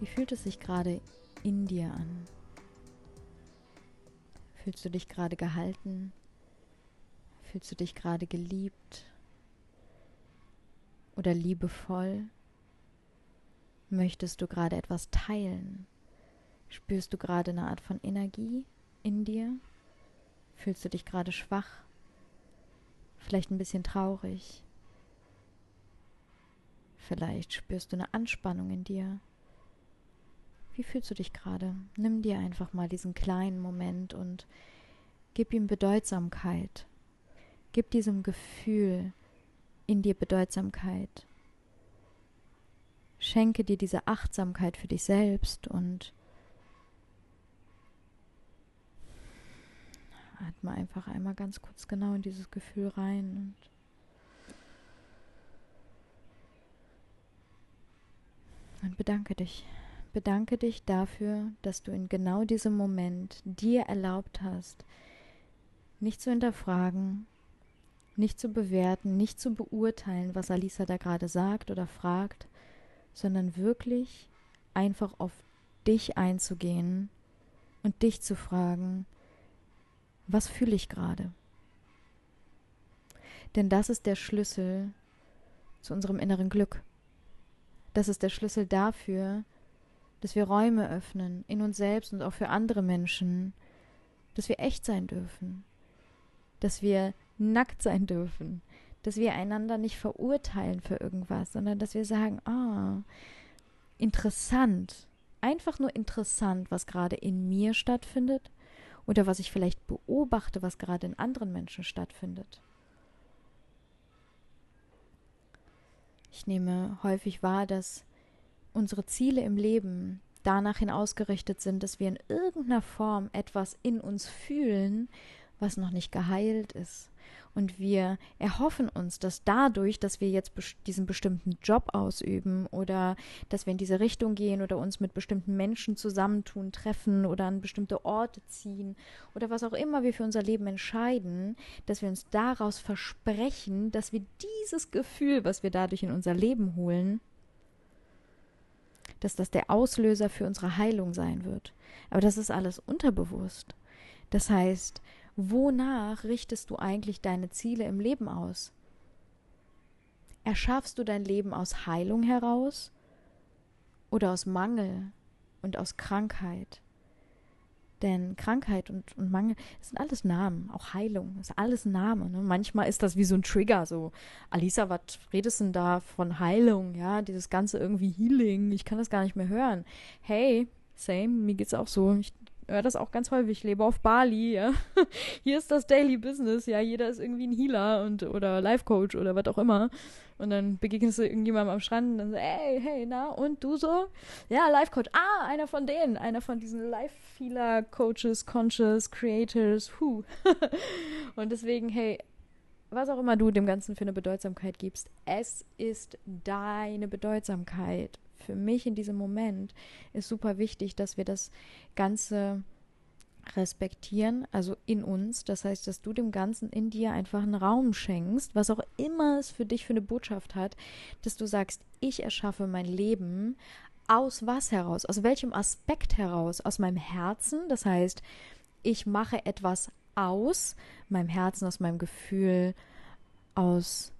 Wie fühlt es sich gerade in dir an? Fühlst du dich gerade gehalten? Fühlst du dich gerade geliebt oder liebevoll? Möchtest du gerade etwas teilen? Spürst du gerade eine Art von Energie in dir? Fühlst du dich gerade schwach? Vielleicht ein bisschen traurig? Vielleicht spürst du eine Anspannung in dir? Wie fühlst du dich gerade? Nimm dir einfach mal diesen kleinen Moment und gib ihm Bedeutsamkeit. Gib diesem Gefühl in dir Bedeutsamkeit. Schenke dir diese Achtsamkeit für dich selbst und atme einfach einmal ganz kurz genau in dieses Gefühl rein und und bedanke dich bedanke dich dafür, dass du in genau diesem Moment dir erlaubt hast, nicht zu hinterfragen, nicht zu bewerten, nicht zu beurteilen, was Alisa da gerade sagt oder fragt, sondern wirklich einfach auf dich einzugehen und dich zu fragen, was fühle ich gerade? Denn das ist der Schlüssel zu unserem inneren Glück. Das ist der Schlüssel dafür, dass wir Räume öffnen in uns selbst und auch für andere Menschen, dass wir echt sein dürfen, dass wir nackt sein dürfen, dass wir einander nicht verurteilen für irgendwas, sondern dass wir sagen, ah, interessant, einfach nur interessant, was gerade in mir stattfindet oder was ich vielleicht beobachte, was gerade in anderen Menschen stattfindet. Ich nehme häufig wahr, dass unsere Ziele im Leben danach hin ausgerichtet sind, dass wir in irgendeiner Form etwas in uns fühlen, was noch nicht geheilt ist. Und wir erhoffen uns, dass dadurch, dass wir jetzt diesen bestimmten Job ausüben oder dass wir in diese Richtung gehen oder uns mit bestimmten Menschen zusammentun, treffen oder an bestimmte Orte ziehen oder was auch immer wir für unser Leben entscheiden, dass wir uns daraus versprechen, dass wir dieses Gefühl, was wir dadurch in unser Leben holen, dass das der Auslöser für unsere Heilung sein wird. Aber das ist alles unterbewusst. Das heißt, wonach richtest du eigentlich deine Ziele im Leben aus? Erschaffst du dein Leben aus Heilung heraus oder aus Mangel und aus Krankheit? Denn Krankheit und, und Mangel, sind alles Namen, auch Heilung, ist alles Name. Ne? Manchmal ist das wie so ein Trigger, so, Alisa, was redest du denn da von Heilung, ja, dieses ganze irgendwie Healing, ich kann das gar nicht mehr hören. Hey, same, mir geht's auch so. Ich höre das auch ganz häufig. Ich lebe auf Bali, ja. Hier ist das Daily Business, ja. Jeder ist irgendwie ein Healer und oder Life Coach oder was auch immer. Und dann begegnest du irgendjemandem am Strand und dann so, ey, hey, na, und du so? Ja, Life Coach. Ah, einer von denen, einer von diesen Life Healer Coaches, Conscious, Creators, who. und deswegen, hey, was auch immer du dem Ganzen für eine Bedeutsamkeit gibst, es ist deine Bedeutsamkeit für mich in diesem Moment ist super wichtig, dass wir das Ganze respektieren, also in uns. Das heißt, dass du dem Ganzen in dir einfach einen Raum schenkst, was auch immer es für dich für eine Botschaft hat, dass du sagst, ich erschaffe mein Leben aus was heraus? Aus welchem Aspekt heraus? Aus meinem Herzen. Das heißt, ich mache etwas aus meinem Herzen, aus meinem Gefühl, aus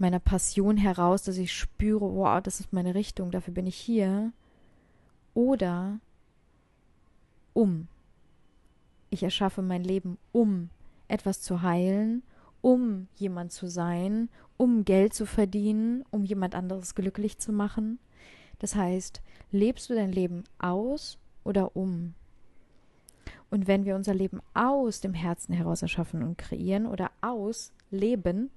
meiner Passion heraus, dass ich spüre, wow, das ist meine Richtung, dafür bin ich hier. Oder um. Ich erschaffe mein Leben, um etwas zu heilen, um jemand zu sein, um Geld zu verdienen, um jemand anderes glücklich zu machen. Das heißt, lebst du dein Leben aus oder um? Und wenn wir unser Leben aus dem Herzen heraus erschaffen und kreieren oder aus leben,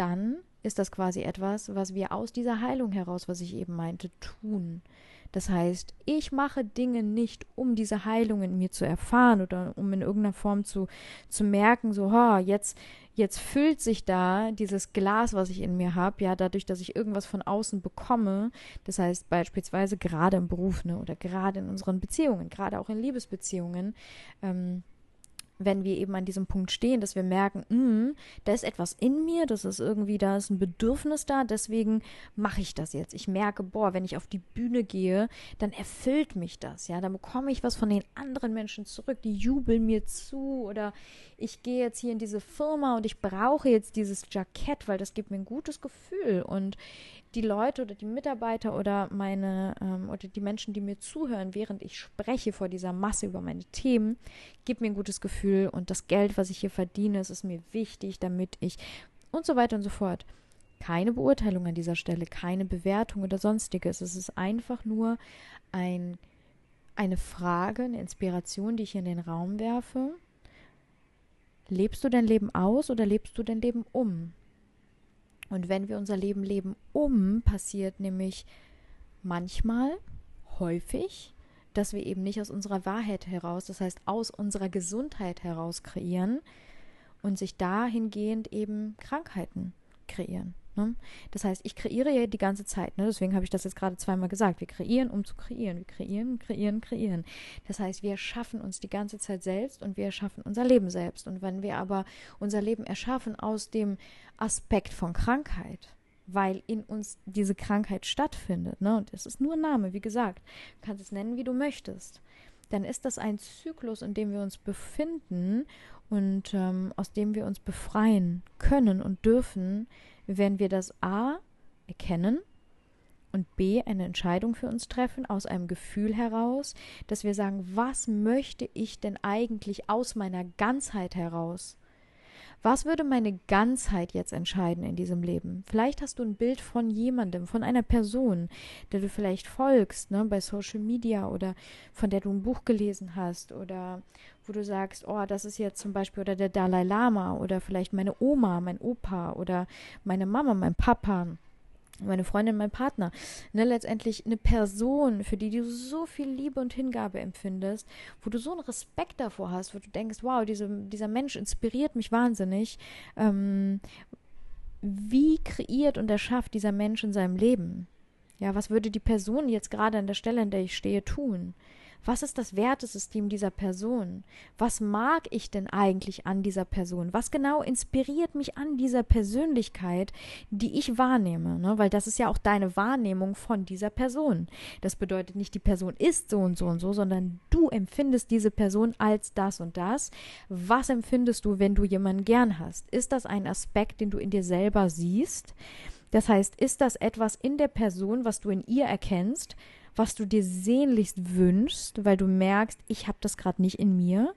dann ist das quasi etwas, was wir aus dieser Heilung heraus, was ich eben meinte, tun. Das heißt, ich mache Dinge nicht, um diese Heilung in mir zu erfahren oder um in irgendeiner Form zu, zu merken, so, ha, jetzt, jetzt füllt sich da dieses Glas, was ich in mir habe, ja, dadurch, dass ich irgendwas von außen bekomme. Das heißt, beispielsweise gerade im Beruf, ne, oder gerade in unseren Beziehungen, gerade auch in Liebesbeziehungen, ähm, wenn wir eben an diesem Punkt stehen, dass wir merken, mh, da ist etwas in mir, das ist irgendwie, da ist ein Bedürfnis da, deswegen mache ich das jetzt. Ich merke, boah, wenn ich auf die Bühne gehe, dann erfüllt mich das, ja, dann bekomme ich was von den anderen Menschen zurück, die jubeln mir zu oder ich gehe jetzt hier in diese Firma und ich brauche jetzt dieses Jackett, weil das gibt mir ein gutes Gefühl und die Leute oder die Mitarbeiter oder meine ähm, oder die Menschen, die mir zuhören, während ich spreche vor dieser Masse über meine Themen, gibt mir ein gutes Gefühl und das Geld, was ich hier verdiene, es ist mir wichtig, damit ich und so weiter und so fort. Keine Beurteilung an dieser Stelle, keine Bewertung oder sonstiges. Es ist einfach nur ein, eine Frage, eine Inspiration, die ich in den Raum werfe. Lebst du dein Leben aus oder lebst du dein Leben um? Und wenn wir unser Leben leben um, passiert nämlich manchmal, häufig, dass wir eben nicht aus unserer Wahrheit heraus, das heißt aus unserer Gesundheit heraus kreieren und sich dahingehend eben Krankheiten kreieren. Ne? Das heißt, ich kreiere ja die ganze Zeit. Ne? Deswegen habe ich das jetzt gerade zweimal gesagt. Wir kreieren, um zu kreieren. Wir kreieren, kreieren, kreieren. Das heißt, wir erschaffen uns die ganze Zeit selbst und wir erschaffen unser Leben selbst. Und wenn wir aber unser Leben erschaffen aus dem Aspekt von Krankheit, weil in uns diese Krankheit stattfindet, ne? und es ist nur ein Name, wie gesagt, du kannst es nennen, wie du möchtest, dann ist das ein Zyklus, in dem wir uns befinden und ähm, aus dem wir uns befreien können und dürfen, wenn wir das A erkennen und B eine Entscheidung für uns treffen aus einem Gefühl heraus, dass wir sagen, was möchte ich denn eigentlich aus meiner Ganzheit heraus? Was würde meine Ganzheit jetzt entscheiden in diesem Leben? Vielleicht hast du ein Bild von jemandem, von einer Person, der du vielleicht folgst, ne, bei Social Media oder von der du ein Buch gelesen hast oder wo du sagst, oh, das ist jetzt zum Beispiel oder der Dalai Lama oder vielleicht meine Oma, mein Opa oder meine Mama, mein Papa meine Freundin, mein Partner, ne, letztendlich eine Person, für die du so viel Liebe und Hingabe empfindest, wo du so einen Respekt davor hast, wo du denkst, wow, diese, dieser Mensch inspiriert mich wahnsinnig. Ähm, wie kreiert und erschafft dieser Mensch in seinem Leben? Ja, was würde die Person jetzt gerade an der Stelle, an der ich stehe, tun? Was ist das Wertesystem dieser Person? Was mag ich denn eigentlich an dieser Person? Was genau inspiriert mich an dieser Persönlichkeit, die ich wahrnehme? Ne? Weil das ist ja auch deine Wahrnehmung von dieser Person. Das bedeutet nicht, die Person ist so und so und so, sondern du empfindest diese Person als das und das. Was empfindest du, wenn du jemanden gern hast? Ist das ein Aspekt, den du in dir selber siehst? Das heißt, ist das etwas in der Person, was du in ihr erkennst, was du dir sehnlichst wünschst, weil du merkst, ich habe das gerade nicht in mir.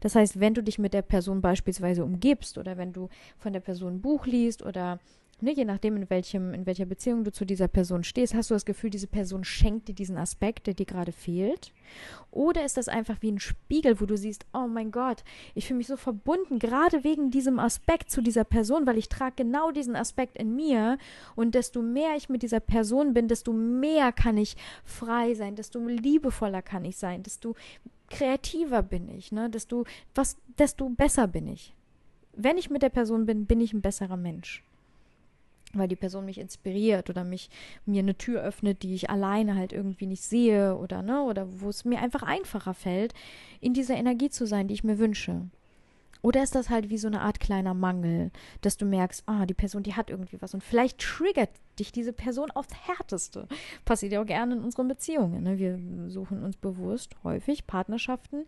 Das heißt, wenn du dich mit der Person beispielsweise umgibst oder wenn du von der Person ein Buch liest oder ne, je nachdem, in, welchem, in welcher Beziehung du zu dieser Person stehst, hast du das Gefühl, diese Person schenkt dir diesen Aspekt, der dir gerade fehlt? Oder ist das einfach wie ein Spiegel, wo du siehst, oh mein Gott, ich fühle mich so verbunden, gerade wegen diesem Aspekt zu dieser Person, weil ich trage genau diesen Aspekt in mir und desto mehr ich mit dieser Person bin, desto mehr kann ich frei sein, desto liebevoller kann ich sein, desto kreativer bin ich, ne? desto, was, desto besser bin ich. Wenn ich mit der Person bin, bin ich ein besserer Mensch weil die Person mich inspiriert oder mich mir eine Tür öffnet, die ich alleine halt irgendwie nicht sehe oder ne oder wo es mir einfach einfacher fällt, in dieser Energie zu sein, die ich mir wünsche. Oder ist das halt wie so eine Art kleiner Mangel, dass du merkst, ah, die Person, die hat irgendwie was und vielleicht triggert dich diese Person aufs Härteste. Passiert ja auch gerne in unseren Beziehungen. Ne? Wir suchen uns bewusst häufig Partnerschaften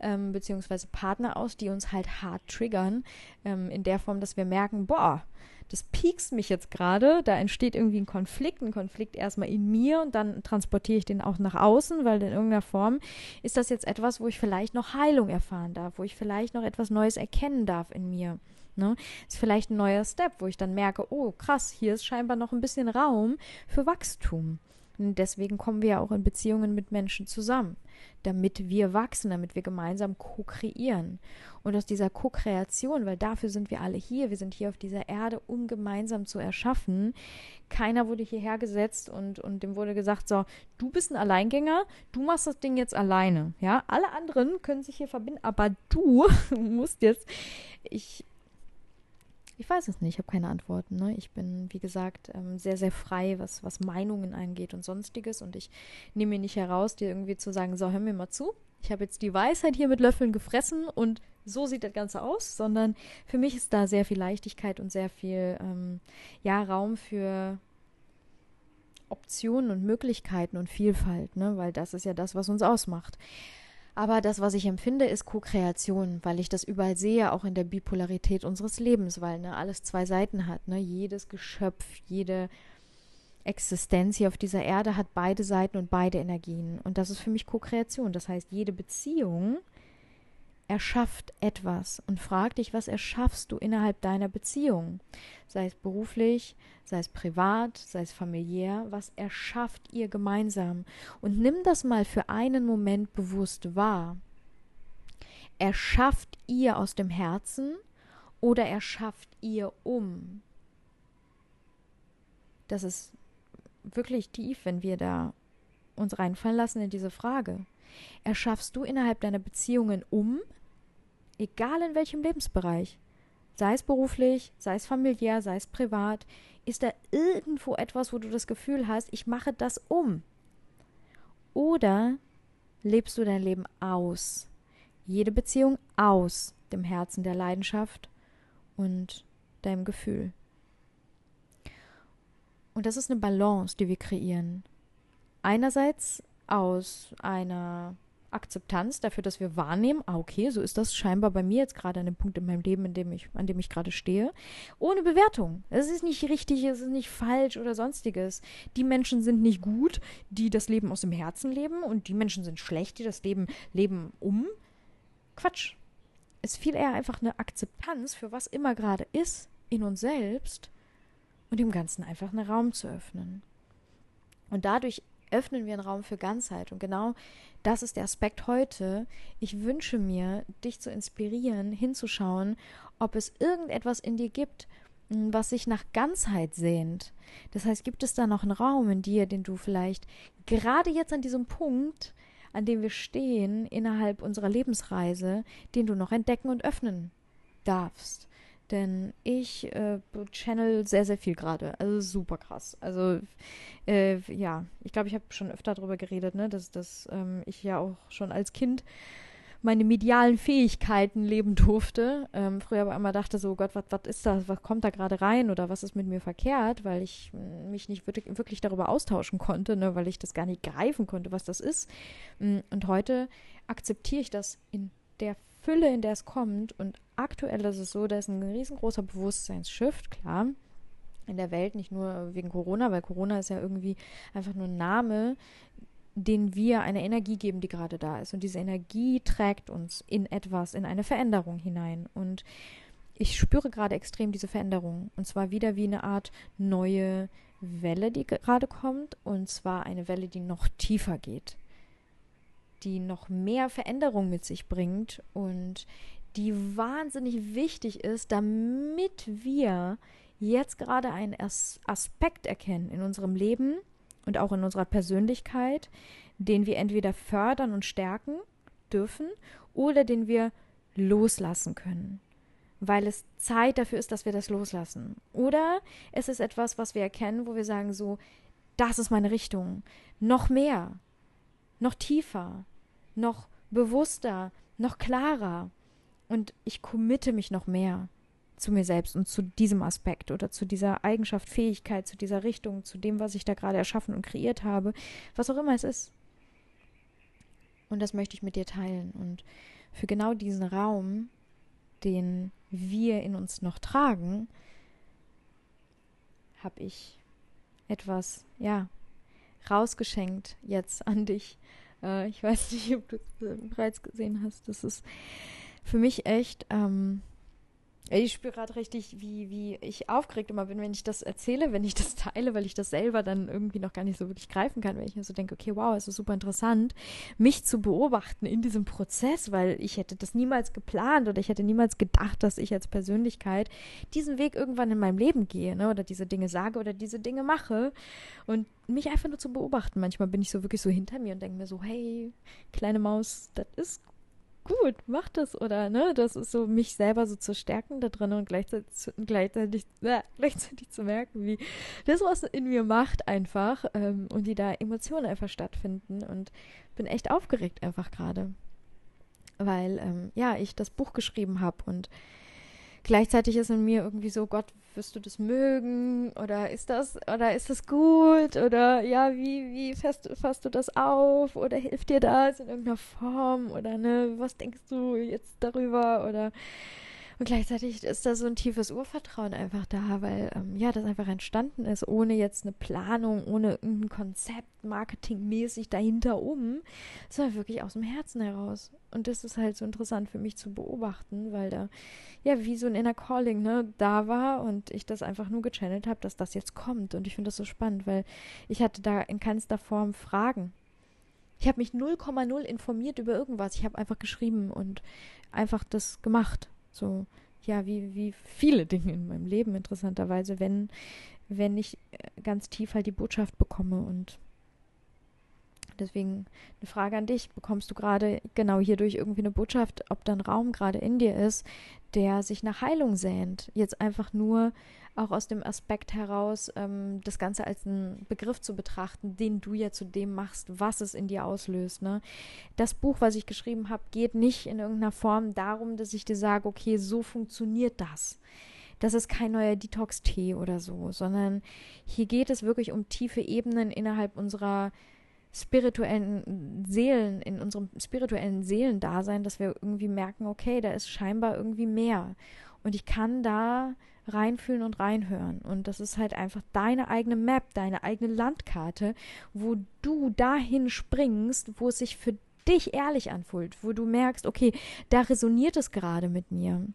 ähm, beziehungsweise Partner aus, die uns halt hart triggern, ähm, in der Form, dass wir merken, boah, das piekst mich jetzt gerade, da entsteht irgendwie ein Konflikt, ein Konflikt erstmal in mir und dann transportiere ich den auch nach außen, weil in irgendeiner Form ist das jetzt etwas, wo ich vielleicht noch Heilung erfahren darf, wo ich vielleicht noch etwas Neues erkennen darf in mir. Ne? Ist vielleicht ein neuer Step, wo ich dann merke, oh krass, hier ist scheinbar noch ein bisschen Raum für Wachstum. Deswegen kommen wir ja auch in Beziehungen mit Menschen zusammen, damit wir wachsen, damit wir gemeinsam ko-kreieren. Und aus dieser Co-Kreation, weil dafür sind wir alle hier, wir sind hier auf dieser Erde, um gemeinsam zu erschaffen. Keiner wurde hierher gesetzt und, und dem wurde gesagt, so, du bist ein Alleingänger, du machst das Ding jetzt alleine. Ja, alle anderen können sich hier verbinden, aber du musst jetzt, ich, ich weiß es nicht, ich habe keine Antworten. Ne? Ich bin, wie gesagt, ähm, sehr, sehr frei, was, was Meinungen angeht und sonstiges. Und ich nehme mir nicht heraus, dir irgendwie zu sagen, so, hör mir mal zu. Ich habe jetzt die Weisheit hier mit Löffeln gefressen und so sieht das Ganze aus, sondern für mich ist da sehr viel Leichtigkeit und sehr viel ähm, ja, Raum für Optionen und Möglichkeiten und Vielfalt, ne? weil das ist ja das, was uns ausmacht. Aber das, was ich empfinde, ist Co-Kreation, weil ich das überall sehe, auch in der Bipolarität unseres Lebens, weil ne, alles zwei Seiten hat. Ne? Jedes Geschöpf, jede Existenz hier auf dieser Erde hat beide Seiten und beide Energien. Und das ist für mich Co-Kreation. Das heißt, jede Beziehung erschafft etwas und frag dich, was erschaffst du innerhalb deiner Beziehung? Sei es beruflich, sei es privat, sei es familiär, was erschafft ihr gemeinsam? Und nimm das mal für einen Moment bewusst wahr. Erschafft ihr aus dem Herzen oder erschafft ihr um? Das ist wirklich tief, wenn wir da uns reinfallen lassen in diese Frage. Erschaffst du innerhalb deiner Beziehungen um, egal in welchem Lebensbereich, sei es beruflich, sei es familiär, sei es privat, ist da irgendwo etwas, wo du das Gefühl hast, ich mache das um? Oder lebst du dein Leben aus? Jede Beziehung aus dem Herzen der Leidenschaft und deinem Gefühl. Und das ist eine Balance, die wir kreieren. Einerseits aus einer Akzeptanz dafür, dass wir wahrnehmen, ah, okay, so ist das scheinbar bei mir jetzt gerade an dem Punkt in meinem Leben, in dem ich, an dem ich gerade stehe, ohne Bewertung. Es ist nicht richtig, es ist nicht falsch oder sonstiges. Die Menschen sind nicht gut, die das Leben aus dem Herzen leben und die Menschen sind schlecht, die das Leben leben um. Quatsch. Es ist viel eher einfach eine Akzeptanz für was immer gerade ist in uns selbst und dem Ganzen einfach einen Raum zu öffnen. Und dadurch öffnen wir einen Raum für Ganzheit. Und genau das ist der Aspekt heute. Ich wünsche mir, dich zu inspirieren, hinzuschauen, ob es irgendetwas in dir gibt, hm, was sich nach Ganzheit sehnt. Das heißt, gibt es da noch einen Raum in dir, den du vielleicht gerade jetzt an diesem Punkt, an dem wir stehen, innerhalb unserer Lebensreise, den du noch entdecken und öffnen darfst? Denn ich äh, channel sehr, sehr viel gerade. Also super krass. Also äh, ja, ich glaube, ich habe schon öfter darüber geredet, ne, dass, dass ähm, ich ja auch schon als Kind meine medialen Fähigkeiten leben durfte. Ähm, früher aber immer dachte so, Gott, was ist das? Was kommt da gerade rein? Oder was ist mit mir verkehrt? Weil ich mm, mich nicht wirklich, darüber austauschen konnte, ne, weil ich das gar nicht greifen konnte, was das ist. Mm, und heute akzeptiere ich das in der Fülle, in der es kommt. Und aktuell ist es so, da ist ein riesengroßer Bewusstseinsshift, klar, in der Welt, nicht nur wegen Corona, weil Corona ist ja irgendwie einfach nur ein Name, den wir eine Energie geben, die gerade da ist. Und diese Energie trägt uns in etwas, in eine Veränderung hinein. Und ich spüre gerade extrem diese Veränderung. Und zwar wieder wie eine Art neue Welle, die gerade kommt. Und zwar eine Welle, die noch tiefer geht die noch mehr Veränderung mit sich bringt und die wahnsinnig wichtig ist, damit wir jetzt gerade einen Aspekt erkennen in unserem Leben und auch in unserer Persönlichkeit, den wir entweder fördern und stärken dürfen oder den wir loslassen können, weil es Zeit dafür ist, dass wir das loslassen. Oder es ist etwas, was wir erkennen, wo wir sagen so, das ist meine Richtung, noch mehr, noch tiefer, noch bewusster, noch klarer. Und ich committe mich noch mehr zu mir selbst und zu diesem Aspekt oder zu dieser Eigenschaft, Fähigkeit, zu dieser Richtung, zu dem, was ich da gerade erschaffen und kreiert habe, was auch immer es ist. Und das möchte ich mit dir teilen. Und für genau diesen Raum, den wir in uns noch tragen, habe ich etwas, ja, rausgeschenkt jetzt an dich äh, ich weiß nicht, ob du es bereits gesehen hast. Das ist für mich echt. Ähm, ich spüre gerade richtig, wie, wie ich aufgeregt immer bin, wenn ich das erzähle, wenn ich das teile, weil ich das selber dann irgendwie noch gar nicht so wirklich greifen kann, weil ich mir so denke, okay, wow, es ist super interessant, mich zu beobachten in diesem Prozess, weil ich hätte das niemals geplant oder ich hätte niemals gedacht, dass ich als Persönlichkeit diesen Weg irgendwann in meinem Leben gehe, ne, oder diese Dinge sage oder diese Dinge mache und mich einfach nur zu beobachten. Manchmal bin ich so wirklich so hinter mir und denke mir so, hey, kleine Maus, das ist gut, mach das oder ne, das ist so mich selber so zu stärken da drin und gleichzeitig, gleichzeitig, äh, gleichzeitig zu merken, wie das was in mir macht einfach ähm, und wie da Emotionen einfach stattfinden und bin echt aufgeregt einfach gerade. weil ähm, ja, ich das Buch geschrieben habe und gleichzeitig ist in mir irgendwie so, Gott, wirst du das mögen? Oder ist das, oder ist das gut? Oder ja, wie, wie fasst, fasst du das auf? Oder hilft dir das in irgendeiner Form? Oder ne, was denkst du jetzt darüber? Oder und gleichzeitig ist da so ein tiefes Urvertrauen einfach da, weil ähm, ja, das einfach entstanden ist, ohne jetzt eine Planung, ohne irgendein Konzept, marketingmäßig dahinter um, sondern wirklich aus dem Herzen heraus. Und das ist halt so interessant für mich zu beobachten, weil da ja wie so ein Inner Calling ne, da war und ich das einfach nur gechannelt habe, dass das jetzt kommt. Und ich finde das so spannend, weil ich hatte da in keinster Form Fragen. Ich habe mich 0,0 informiert über irgendwas. Ich habe einfach geschrieben und einfach das gemacht. So, ja, wie, wie viele Dinge in meinem Leben, interessanterweise, wenn, wenn ich äh, ganz tief halt die Botschaft bekomme. Und deswegen eine Frage an dich. Bekommst du gerade genau hierdurch irgendwie eine Botschaft, ob da ein Raum gerade in dir ist, der sich nach Heilung sehnt? Jetzt einfach nur auch aus dem Aspekt heraus, ähm, das Ganze als einen Begriff zu betrachten, den du ja zu dem machst, was es in dir auslöst. Ne? Das Buch, was ich geschrieben habe, geht nicht in irgendeiner Form darum, dass ich dir sage, okay, so funktioniert das. Das ist kein neuer Detox-Tee oder so, sondern hier geht es wirklich um tiefe Ebenen innerhalb unserer spirituellen Seelen, in unserem spirituellen Seelendasein, dass wir irgendwie merken, okay, da ist scheinbar irgendwie mehr. Und ich kann da reinfühlen und reinhören. Und das ist halt einfach deine eigene Map, deine eigene Landkarte, wo du dahin springst, wo es sich für dich ehrlich anfühlt, wo du merkst, okay, da resoniert es gerade mit mir.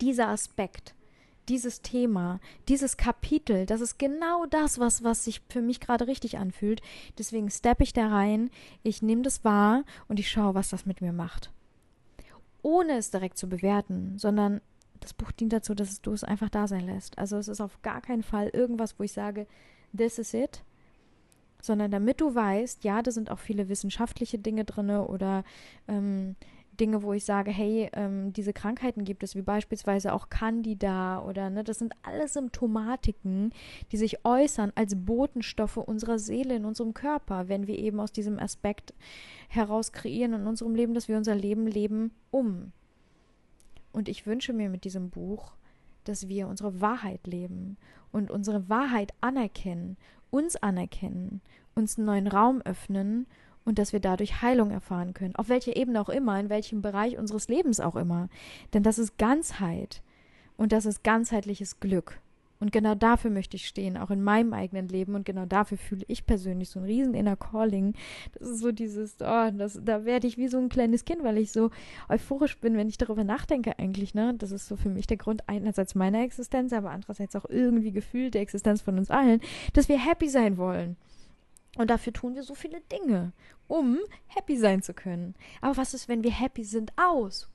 Dieser Aspekt, dieses Thema, dieses Kapitel, das ist genau das, was, was sich für mich gerade richtig anfühlt. Deswegen steppe ich da rein, ich nehme das wahr und ich schaue, was das mit mir macht. Ohne es direkt zu bewerten, sondern das Buch dient dazu, dass du es einfach da sein lässt. Also es ist auf gar keinen Fall irgendwas, wo ich sage, this is it, sondern damit du weißt, ja, da sind auch viele wissenschaftliche Dinge drin oder ähm, Dinge, wo ich sage, hey, ähm, diese Krankheiten gibt es, wie beispielsweise auch Candida oder ne, das sind alles Symptomatiken, die sich äußern als Botenstoffe unserer Seele in unserem Körper, wenn wir eben aus diesem Aspekt heraus kreieren in unserem Leben, dass wir unser Leben leben um. Und ich wünsche mir mit diesem Buch, dass wir unsere Wahrheit leben und unsere Wahrheit anerkennen, uns anerkennen, uns einen neuen Raum öffnen und dass wir dadurch Heilung erfahren können. Auf welcher Ebene auch immer, in welchem Bereich unseres Lebens auch immer. Denn das ist Ganzheit und das ist ganzheitliches Glück. Und genau dafür möchte ich stehen, auch in meinem eigenen Leben. Und genau dafür fühle ich persönlich so ein riesen inner Calling. Das ist so dieses, oh, das, da werde ich wie so ein kleines Kind, weil ich so euphorisch bin, wenn ich darüber nachdenke eigentlich, ne? Das ist so für mich der Grund einerseits meiner Existenz, aber andererseits auch irgendwie gefühlt der Existenz von uns allen, dass wir happy sein wollen. Und dafür tun wir so viele Dinge, um happy sein zu können. Aber was ist, wenn wir happy sind aus?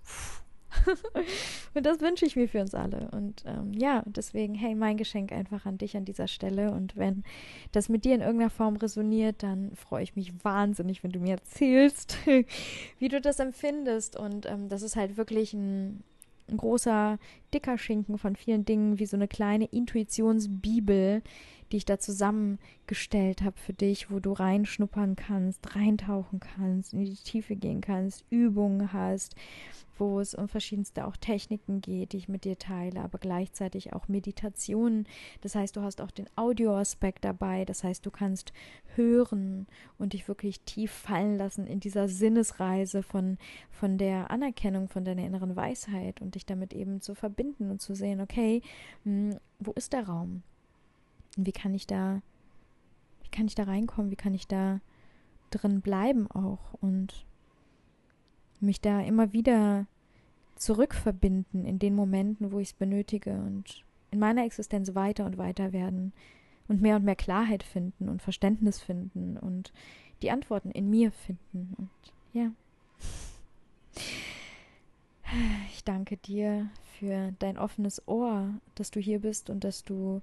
Und das wünsche ich mir für uns alle. Und ähm, ja, deswegen, hey, mein Geschenk einfach an dich an dieser Stelle. Und wenn das mit dir in irgendeiner Form resoniert, dann freue ich mich wahnsinnig, wenn du mir erzählst, wie du das empfindest. Und ähm, das ist halt wirklich ein, ein großer, dicker Schinken von vielen Dingen, wie so eine kleine Intuitionsbibel, die ich da zusammengestellt habe für dich, wo du reinschnuppern kannst, reintauchen kannst, in die Tiefe gehen kannst, Übungen hast, wo es um verschiedenste auch Techniken geht, die ich mit dir teile, aber gleichzeitig auch Meditationen. Das heißt, du hast auch den Audioaspekt dabei. Das heißt, du kannst hören und dich wirklich tief fallen lassen in dieser Sinnesreise von, von der Anerkennung von deiner inneren Weisheit und dich damit eben zu verbinden und zu sehen, okay, hm, wo ist der Raum? Und wie kann ich da, wie kann ich da reinkommen? Wie kann ich da drin bleiben auch? Und mich da immer wieder zurückverbinden in den Momenten, wo ich es benötige und in meiner Existenz weiter und weiter werden und mehr und mehr Klarheit finden und Verständnis finden und die Antworten in mir finden. Und ja. Ich danke dir für dein offenes Ohr, dass du hier bist und dass du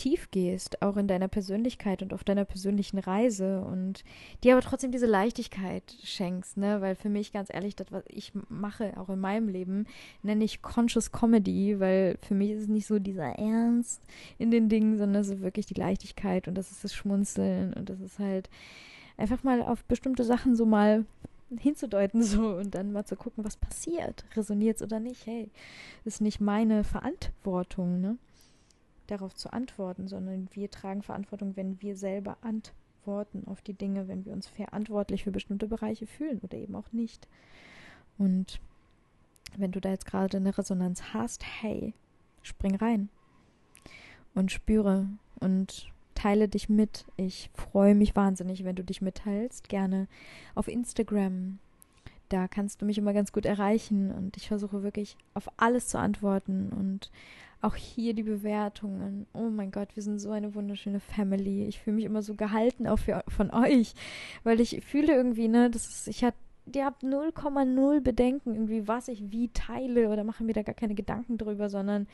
tief gehst, auch in deiner Persönlichkeit und auf deiner persönlichen Reise und dir aber trotzdem diese Leichtigkeit schenkst, ne? Weil für mich ganz ehrlich, das, was ich mache, auch in meinem Leben, nenne ich Conscious Comedy, weil für mich ist es nicht so dieser Ernst in den Dingen, sondern ist wirklich die Leichtigkeit und das ist das Schmunzeln und das ist halt einfach mal auf bestimmte Sachen so mal hinzudeuten so und dann mal zu gucken, was passiert. Resoniert es oder nicht? Hey, ist nicht meine Verantwortung, ne? Darauf zu antworten, sondern wir tragen Verantwortung, wenn wir selber antworten auf die Dinge, wenn wir uns verantwortlich für bestimmte Bereiche fühlen oder eben auch nicht. Und wenn du da jetzt gerade eine Resonanz hast, hey, spring rein und spüre und teile dich mit. Ich freue mich wahnsinnig, wenn du dich mitteilst. Gerne auf Instagram. Da kannst du mich immer ganz gut erreichen und ich versuche wirklich auf alles zu antworten und auch hier die Bewertungen. Oh mein Gott, wir sind so eine wunderschöne Family. Ich fühle mich immer so gehalten auch für, von euch, weil ich fühle irgendwie, ne, das ist, ich hatte ihr habt 0,0 Bedenken, irgendwie, was ich wie teile oder mache mir da gar keine Gedanken drüber, sondern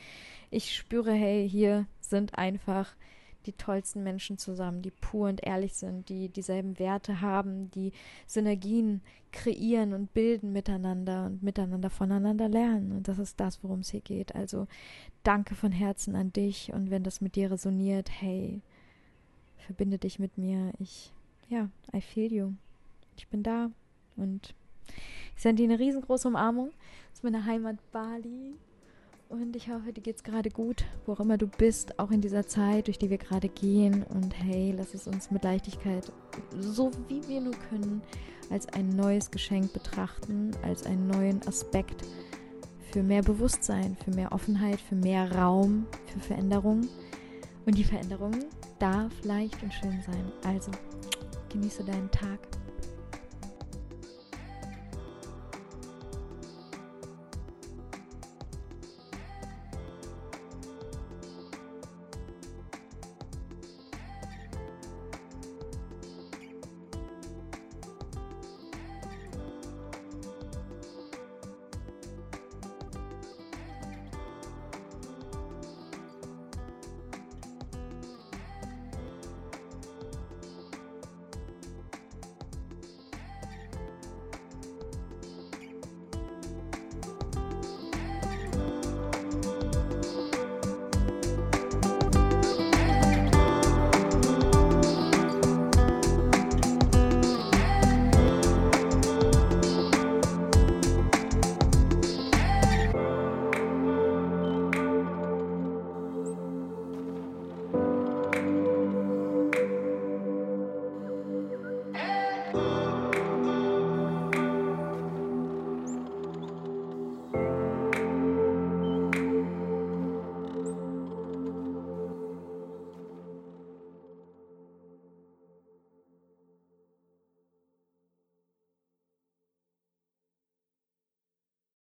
ich spüre, hey, hier sind einfach die tollsten Menschen zusammen, die pur und ehrlich sind, die dieselben Werte haben, die Synergien kreieren und bilden miteinander und miteinander voneinander lernen. Und das ist das, worum es hier geht. Also danke von Herzen an dich und wenn das mit dir resoniert, hey, verbinde dich mit mir. Ich, ja, I feel you. Ich bin da und ich sende dir eine riesengroße Umarmung aus meiner Heimat Bali. Und ich hoffe, dir geht's gerade gut, wo auch immer du bist, auch in dieser Zeit, durch die wir gerade gehen. Und hey, lass es uns mit Leichtigkeit, so wie wir nur können, als ein neues Geschenk betrachten, als einen neuen Aspekt für mehr Bewusstsein, für mehr Offenheit, für mehr Raum, für Veränderung. Und die Veränderung darf leicht und schön sein. Also genieße deinen Tag.